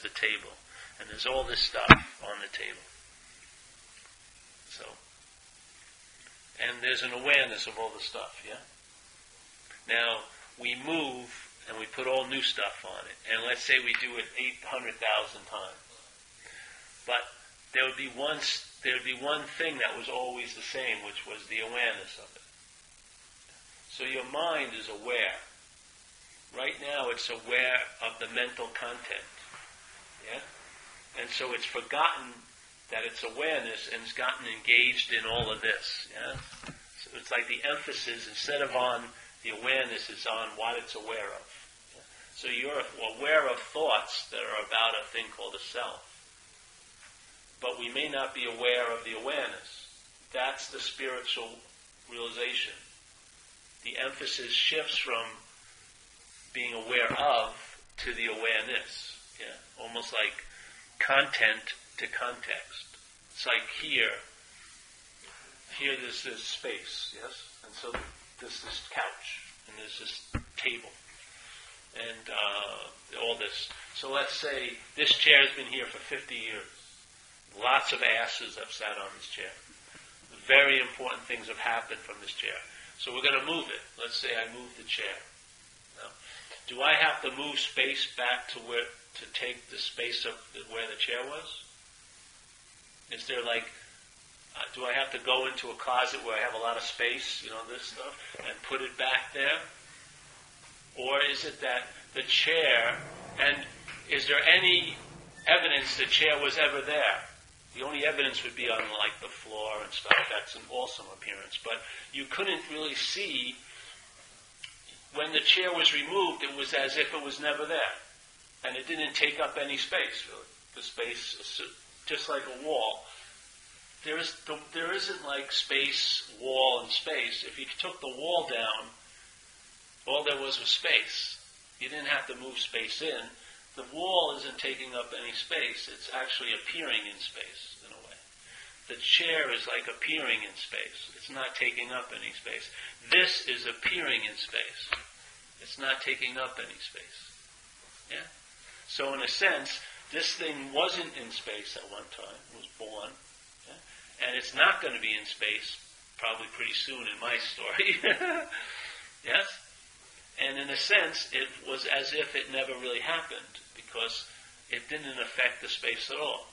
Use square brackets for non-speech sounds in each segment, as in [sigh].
the table. And there's all this stuff on the table. So, and there's an awareness of all the stuff, yeah? Now, we move and we put all new stuff on it. And let's say we do it 800,000 times. But there would be one, there would be one thing that was always the same, which was the awareness of it. So your mind is aware. Right now it's aware of the mental content. And so it's forgotten that it's awareness and it's gotten engaged in all of this. Yeah? So it's like the emphasis, instead of on the awareness, is on what it's aware of. Yeah? So you're aware of thoughts that are about a thing called a self. But we may not be aware of the awareness. That's the spiritual realization. The emphasis shifts from being aware of to the awareness. Yeah? Almost like content to context. It's like here, here there's this space, yes? And so there's this couch, and there's this table, and uh, all this. So let's say this chair has been here for 50 years. Lots of asses have sat on this chair. Very important things have happened from this chair. So we're going to move it. Let's say I move the chair. Now, do I have to move space back to where to take the space of where the chair was? Is there like, uh, do I have to go into a closet where I have a lot of space, you know, this stuff, and put it back there? Or is it that the chair, and is there any evidence the chair was ever there? The only evidence would be on like the floor and stuff. That's an awesome appearance. But you couldn't really see when the chair was removed, it was as if it was never there. And it didn't take up any space, really. The space, is just like a wall. There, is, there isn't like space, wall, and space. If you took the wall down, all there was was space. You didn't have to move space in. The wall isn't taking up any space. It's actually appearing in space, in a way. The chair is like appearing in space. It's not taking up any space. This is appearing in space. It's not taking up any space. Yeah? So in a sense, this thing wasn't in space at one time. It was born. Yeah? And it's not going to be in space probably pretty soon in my [laughs] story. yes? And in a sense, it was as if it never really happened because it didn't affect the space at all.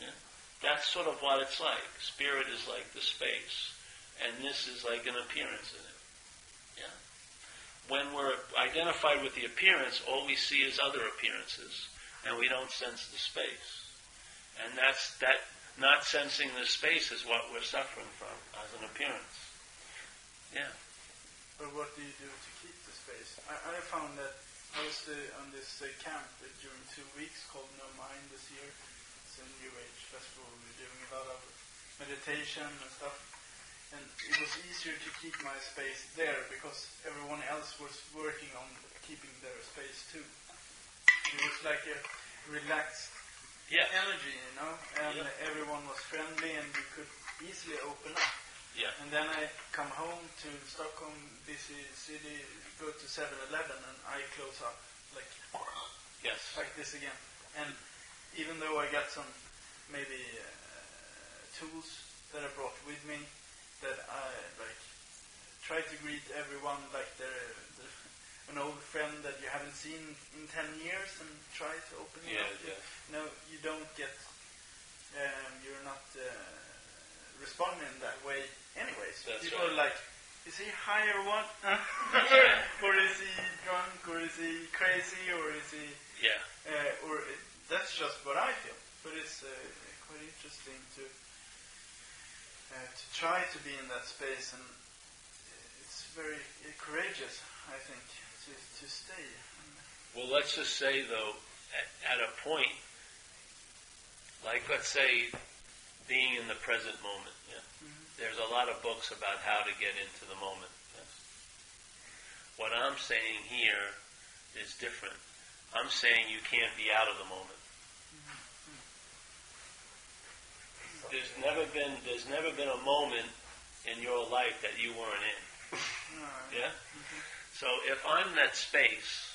Yeah? That's sort of what it's like. Spirit is like the space, and this is like an appearance in it. When we're identified with the appearance, all we see is other appearances, and we don't sense the space. And that's that. Not sensing the space is what we're suffering from as an appearance. Yeah. But what do you do to keep the space? I, I found that I was uh, on this uh, camp during two weeks called No Mind this year. It's a New Age festival. We're doing a lot of meditation and stuff. And it was easier to keep my space there because everyone else was working on keeping their space too. It was like a relaxed yeah. energy, you know, and yeah. everyone was friendly and we could easily open up. Yeah. And then I come home to Stockholm, busy city, go to 7-Eleven and I close up like yes, like this again. And even though I got some maybe uh, tools that I brought with me, that I like try to greet everyone like they're, they're an old friend that you haven't seen in 10 years and try to open yeah, up. Yeah. No, you don't get, um, you're not uh, responding that way anyways. That's People right. are like, is he high or what? [laughs] or is he drunk? Or is he crazy? Or is he? Yeah. Uh, or it, that's just what I feel. But it's uh, quite interesting to uh, to try to be in that space, and it's very uh, courageous, I think, to to stay. Well, let's just say though, at, at a point, like let's say, being in the present moment. Yeah. There's a lot of books about how to get into the moment. Yes. What I'm saying here is different. I'm saying you can't be out of the moment. There's never been there's never been a moment in your life that you weren't in. Yeah? Mm-hmm. So if I'm that space,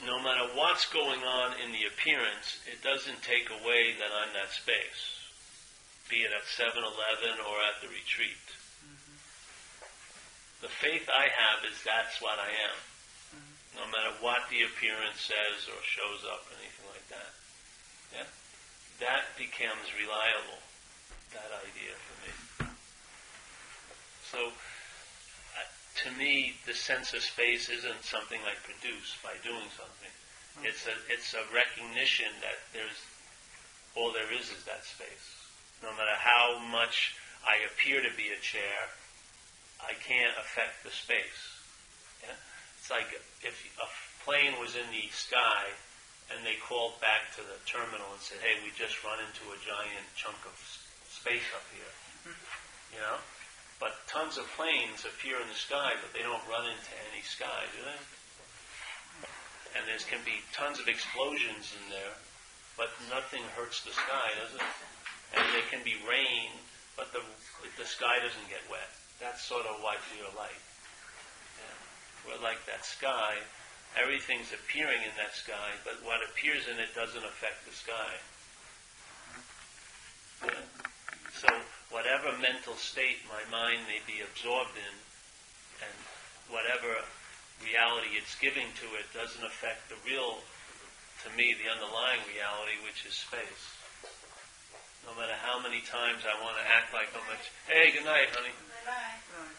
no matter what's going on in the appearance, it doesn't take away that I'm that space, be it at 7 Eleven or at the retreat. Mm-hmm. The faith I have is that's what I am. Mm-hmm. No matter what the appearance says or shows up, or anything like that. Yeah? That becomes reliable, that idea for me. So, uh, to me, the sense of space isn't something I produce by doing something. It's a, it's a recognition that there's, all there is is that space. No matter how much I appear to be a chair, I can't affect the space. Yeah? It's like if a plane was in the sky and they called back to the terminal and said, hey, we just run into a giant chunk of space up here. Mm-hmm. You know? But tons of planes appear in the sky, but they don't run into any sky, do they? And there can be tons of explosions in there, but nothing hurts the sky, does it? And there can be rain, but the, the sky doesn't get wet. That's sort of what we are like. Yeah. We're like that sky. Everything's appearing in that sky, but what appears in it doesn't affect the sky. Yeah. So whatever mental state my mind may be absorbed in, and whatever reality it's giving to it doesn't affect the real, to me, the underlying reality, which is space. No matter how many times I want to act like how much, hey, good night, honey.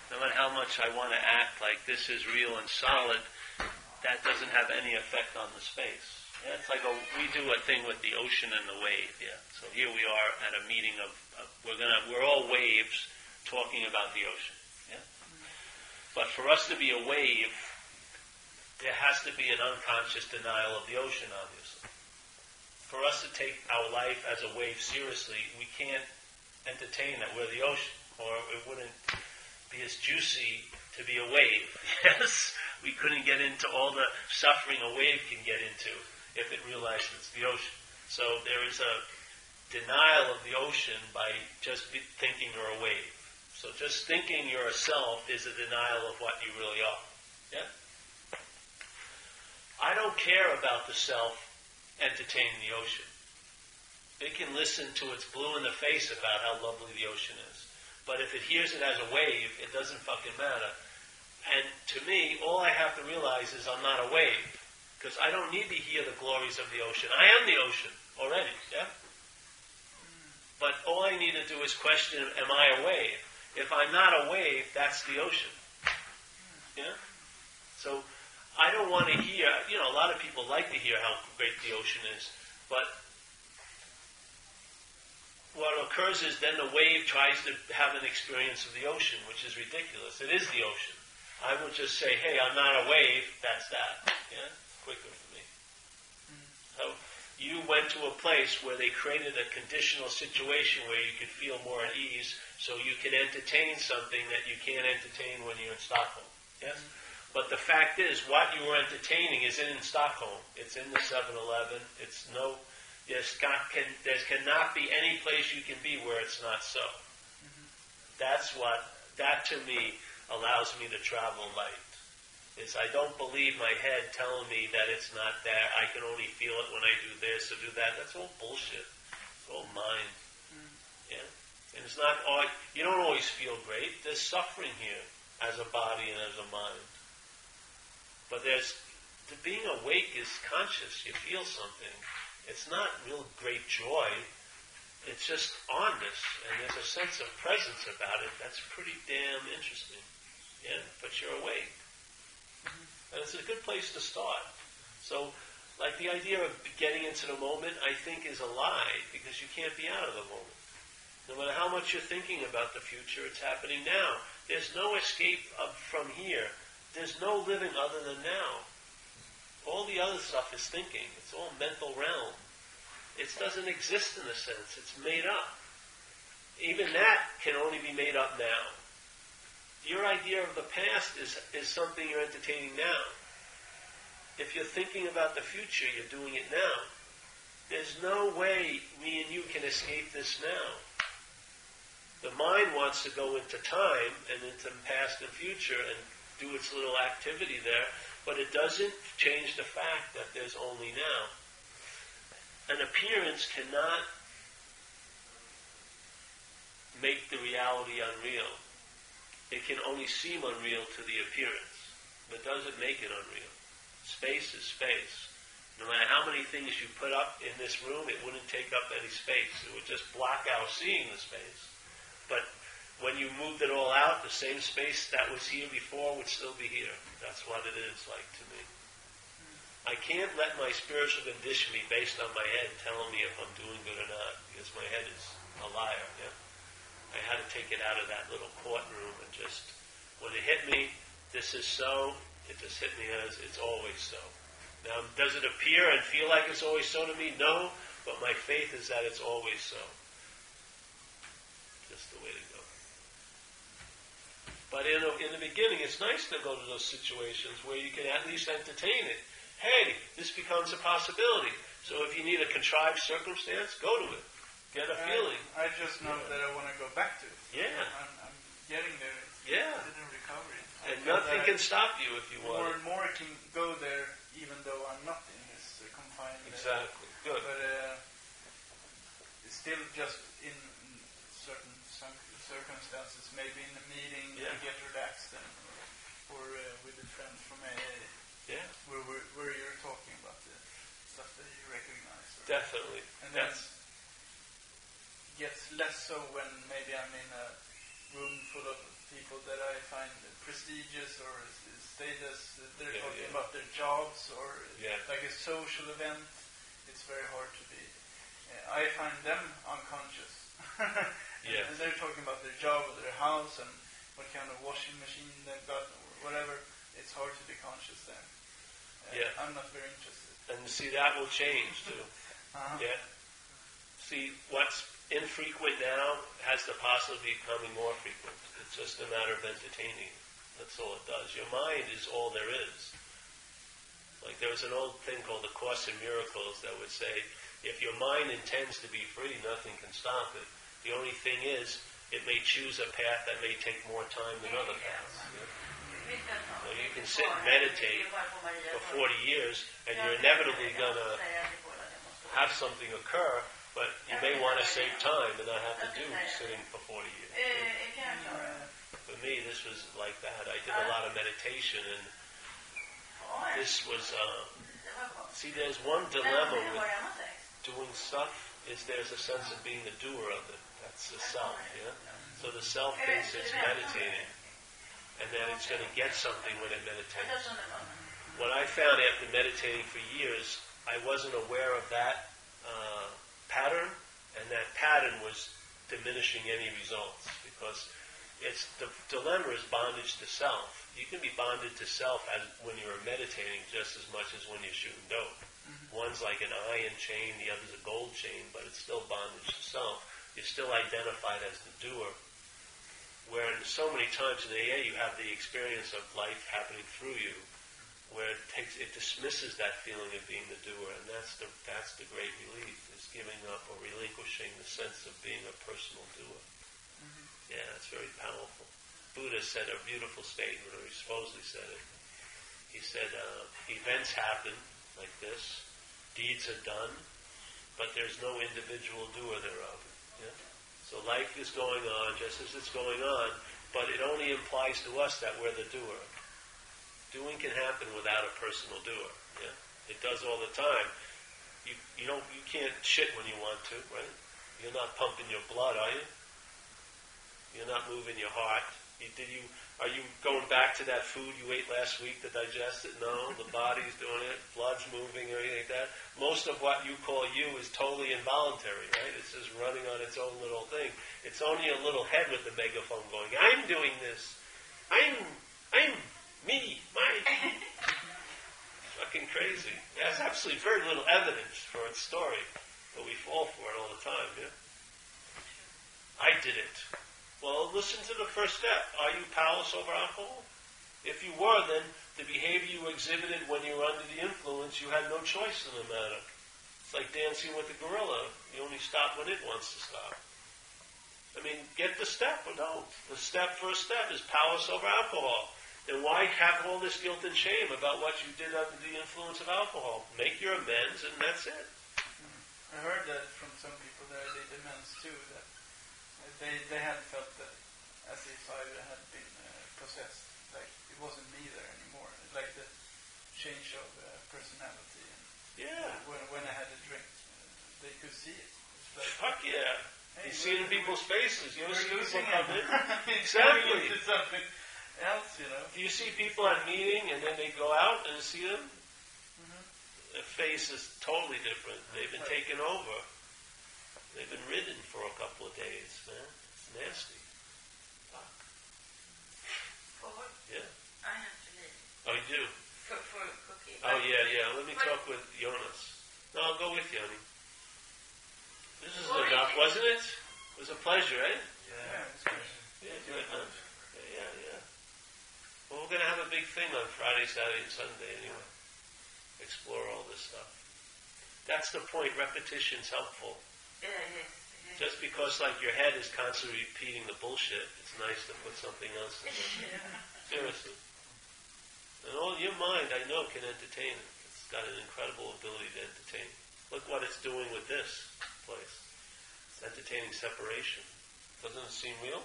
No matter how much I want to act like this is real and solid, that doesn't have any effect on the space. Yeah, it's like a, we do a thing with the ocean and the wave. Yeah. So here we are at a meeting of, of we're gonna we're all waves talking about the ocean. Yeah. But for us to be a wave, there has to be an unconscious denial of the ocean, obviously. For us to take our life as a wave seriously, we can't entertain that we're the ocean, or it wouldn't be as juicy to be a wave. [laughs] Yes, we couldn't get into all the suffering a wave can get into if it realizes it's the ocean. So there is a denial of the ocean by just thinking you're a wave. So just thinking you're a self is a denial of what you really are. Yeah? I don't care about the self entertaining the ocean. It can listen to its blue in the face about how lovely the ocean is. But if it hears it as a wave, it doesn't fucking matter. And to me, all I have to realize is I'm not a wave. Because I don't need to hear the glories of the ocean. I am the ocean already, yeah? But all I need to do is question, am I a wave? If I'm not a wave, that's the ocean. Yeah? So I don't want to hear, you know, a lot of people like to hear how great the ocean is, but what occurs is then the wave tries to have an experience of the ocean, which is ridiculous. It is the ocean. I would just say, hey, I'm not a wave, that's that. Yeah? Quicker for me. So you went to a place where they created a conditional situation where you could feel more at ease, so you could entertain something that you can't entertain when you're in Stockholm. Yes? But the fact is, what you were entertaining is in Stockholm. It's in the 7-Eleven. It's no, there's got, can, there cannot be any place you can be where it's not so. Mm-hmm. That's what, that to me allows me to travel light. Is I don't believe my head telling me that it's not there. I can only feel it when I do this or do that. That's all bullshit. It's all mind. Mm. Yeah. And it's not all, you don't always feel great. There's suffering here as a body and as a mind. But there's, the being awake is conscious. You feel something. It's not real great joy. It's just onness, and there's a sense of presence about it that's pretty damn interesting. Yeah, but you're awake. And it's a good place to start. So, like the idea of getting into the moment, I think is a lie because you can't be out of the moment. No matter how much you're thinking about the future, it's happening now. There's no escape from here. There's no living other than now. All the other stuff is thinking. It's all mental realm. It doesn't exist in a sense. It's made up. Even that can only be made up now. Your idea of the past is, is something you're entertaining now. If you're thinking about the future, you're doing it now. There's no way me and you can escape this now. The mind wants to go into time and into past and future and do its little activity there, but it doesn't change the fact that there's only now. An appearance cannot make the reality unreal. It can only seem unreal to the appearance, but doesn't make it unreal. Space is space. No matter how many things you put up in this room, it wouldn't take up any space. It would just block out seeing the space. But when you moved it all out, the same space that was here before would still be here. That's what it is like to me. I can't let my spiritual condition be based on my head telling me if I'm doing good or not, because my head is a liar. Yeah? I had to take it out of that little courtroom and just, when it hit me, this is so, it just hit me as it's always so. Now, does it appear and feel like it's always so to me? No, but my faith is that it's always so. Just the way to go. But in, a, in the beginning, it's nice to go to those situations where you can at least entertain it. Hey, this becomes a possibility. So if you need a contrived circumstance, go to it. Get a I, feeling. I just know that I want to go back to it. Yeah. I'm, I'm getting there. Yeah. It's in recovery. I And nothing can stop you if you more want. More and more I can go there even though I'm not in this uh, confined. uh, Exactly. Good. But uh, it's still just in in certain circumstances, maybe in a meeting Yeah. you get relaxed and or uh, with a friend from AA Yeah, where, where, where you're talking about the stuff that you recognize. or- definitely. And then That's gets less so when maybe I'm in a room full of people that I find prestigious or status. They're Yeah, talking yeah. about their jobs or Yeah. like a social event. It's very hard to be. Uh, I find them unconscious. [laughs] Yeah. and they're talking about their job or their house and what kind of washing machine they've got or whatever. It's hard to be conscious then. Yeah. I'm not very interested. and see that will change too. Uh-huh. Yeah. See, what's infrequent now has the possibility of becoming more frequent. It's just a matter of entertaining. That's all it does. Your mind is all there is. Like there was an old thing called the Course in Miracles that would say, if your mind intends to be free, nothing can stop it. The only thing is, it may choose a path that may take more time than other paths. So you can sit and meditate for 40 years, and you're inevitably going to have something occur, but you may want to save time and not have to do sitting for 40 years. For me, this was like that. I did a lot of meditation, and this was, uh, see, there's one dilemma with doing stuff, is there's a sense of being the doer of it. That's the self, yeah? So the self thinks it's meditating, then it's going to get something when it meditates. What I found after meditating for years, I wasn't aware of that uh, pattern, and that pattern was diminishing any results because it's the dilemma is bondage to self. You can be bonded to self as when you're meditating just as much as when you're shooting dope. One's like an iron chain, the other's a gold chain, but it's still bondage to self. You're still identified as the doer. Where so many times in AA you have the experience of life happening through you, where it takes it dismisses that feeling of being the doer, and that's the that's the great relief is giving up or relinquishing the sense of being a personal doer. Yeah, it's very powerful. Buddha said a beautiful statement, or he supposedly said it. He said, uh, events happen like this, deeds are done, but there's no individual doer thereof. Yeah? So life is going on just as it's going on, but it only implies to us that we're the doer. Doing can happen without a personal doer. Yeah? It does all the time. You, you don't you can't shit when you want to, right? You're not pumping your blood, are you? You're not moving your heart. Did you? Are you going back to that food you ate last week to digest it? No, the [laughs] body's doing it. Blood's moving, or anything like that. Most of what you call you is totally involuntary, right? It's just running on its own little thing. It's only a little head with the megaphone going, "I'm doing this. I'm, I'm me, my." [laughs] Fucking crazy. Has absolutely very little evidence for its story, but we fall for it all the time. Yeah. I did it. Listen to the first step. Are you powerless over alcohol? If you were, then the behavior you exhibited when you were under the influence, you had no choice in the matter. It's like dancing with a gorilla. You only stop when it wants to stop. I mean, get the step or don't. The step, first step is powerless over alcohol. then why have all this guilt and shame about what you did under the influence of alcohol? Make your amends, and that's it. I heard that from some people that they amends too, that they, they had felt that as if I had been uh, possessed. Like it wasn't me there anymore. Like the change of uh, personality. And Yeah. when, when I had a drink, uh, they could see it. Like, Fuck yeah. hey, You see it in people's faces. You ever see people come in? [laughs] Exactly. something else, you know. Do you see people at meeting and then they go out and see them? Mhm. Their face is totally different. They've been taken over. They've been ridden for a couple of days, man. It's nasty. Fuck. For what? Yeah. I have to leave. Oh, you do? For, for cooking. Oh, yeah, yeah. Let me talk with Jonas. No, I'll go with you, honey. This is Well, enough, wasn't it? It was a pleasure, eh? Yeah, it's good. Yeah, good, man. Yeah, yeah, yeah. Well, we're going to have a big thing on Friday, Saturday, and Sunday anyway. Explore all this stuff. That's the point. Repetition's helpful. Yeah, yes, yes. Just because, like, your head is constantly repeating the bullshit, it's nice to put something else in there. [laughs] Seriously. And all your mind, I know, can entertain it. It's got an incredible ability to entertain. Look what it's doing with this place. It's entertaining separation. Doesn't it seem real?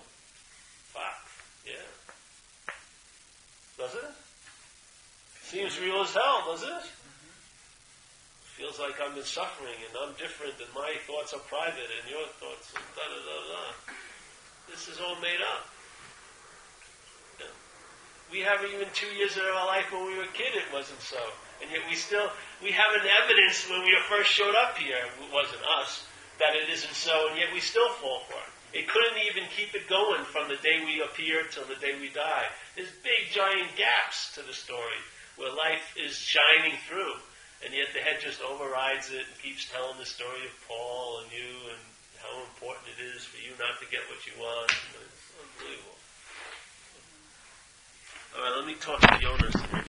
Fuck. Yeah. Does it? Seems real as hell, doesn't it? Feels like I'm in suffering and I'm different and my thoughts are private and your thoughts are da da da da. This is all made up. We have even two years of our life when we were a kid, it wasn't so. And yet we still, we have an evidence when we first showed up here, it wasn't us, that it isn't so, and yet we still fall for it. It couldn't even keep it going from the day we appear till the day we die. There's big giant gaps to the story where life is shining through, and yet the head just overrides it and keeps telling the story of Paul and you and how important it is for you not to get what you want. It's unbelievable. All right, let me talk to Jonas.